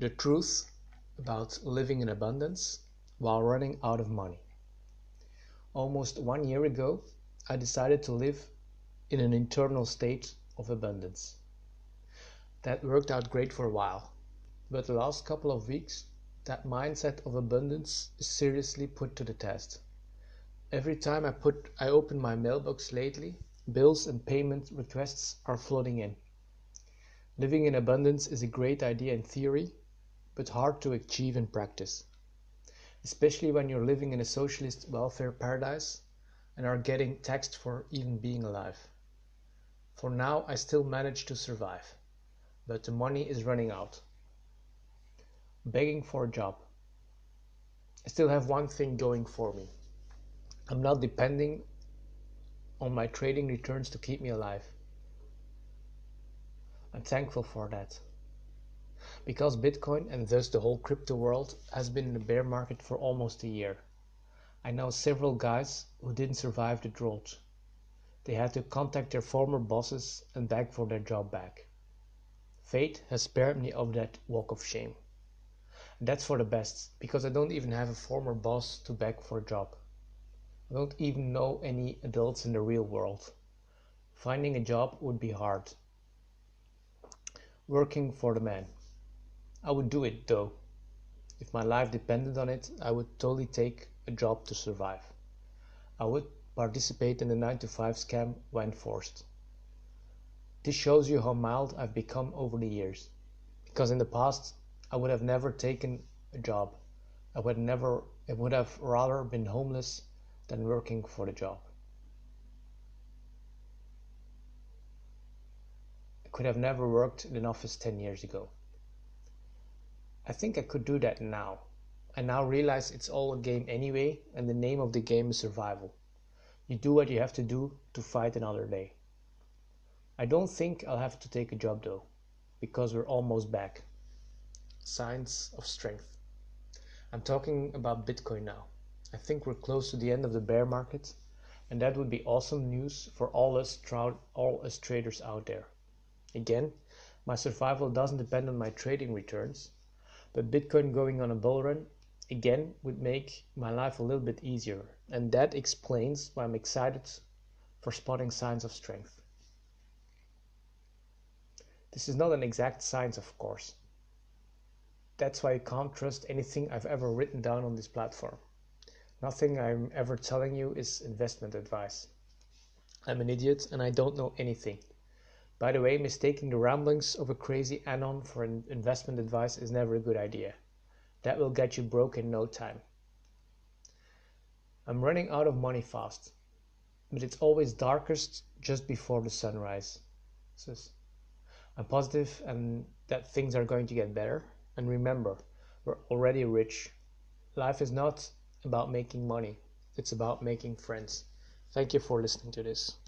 The truth about living in abundance while running out of money. Almost one year ago, I decided to live in an internal state of abundance. That worked out great for a while, but the last couple of weeks, that mindset of abundance is seriously put to the test. Every time I put I open my mailbox lately, bills and payment requests are flooding in. Living in abundance is a great idea in theory, but hard to achieve in practice, especially when you're living in a socialist welfare paradise and are getting taxed for even being alive. For now, I still manage to survive, but the money is running out. Begging for a job. I still have one thing going for me. I'm not depending on my trading returns to keep me alive. I'm thankful for that. Because Bitcoin and thus the whole crypto world has been in a bear market for almost a year. I know several guys who didn't survive the drought. They had to contact their former bosses and beg for their job back. Fate has spared me of that walk of shame. That's for the best, because I don't even have a former boss to beg for a job. I don't even know any adults in the real world. Finding a job would be hard. Working for the man. I would do it though. If my life depended on it, I would totally take a job to survive. I would participate in the 9 to 5 scam when forced. This shows you how mild I've become over the years. Because in the past, I would have never taken a job. I would never I would have rather been homeless than working for the job. I could have never worked in an office 10 years ago. I think I could do that now. I now realize it's all a game anyway, and the name of the game is survival. You do what you have to do to fight another day. I don't think I'll have to take a job though, because we're almost back. Signs of strength. I'm talking about Bitcoin now. I think we're close to the end of the bear market, and that would be awesome news for all us, all us traders out there. Again, my survival doesn't depend on my trading returns, but Bitcoin going on a bull run again would make my life a little bit easier, and that explains why I'm excited for spotting signs of strength. This is not an exact science, of course. That's why you can't trust anything I've ever written down on this platform. Nothing I'm ever telling you is investment advice. I'm an idiot and I don't know anything. By the way, mistaking the ramblings of a crazy anon for investment advice is never a good idea. That will get you broke in no time. I'm running out of money fast, but it's always darkest just before the sunrise. I'm positive and that things are going to get better. And remember, we're already rich. Life is not about making money, it's about making friends. Thank you for listening to this.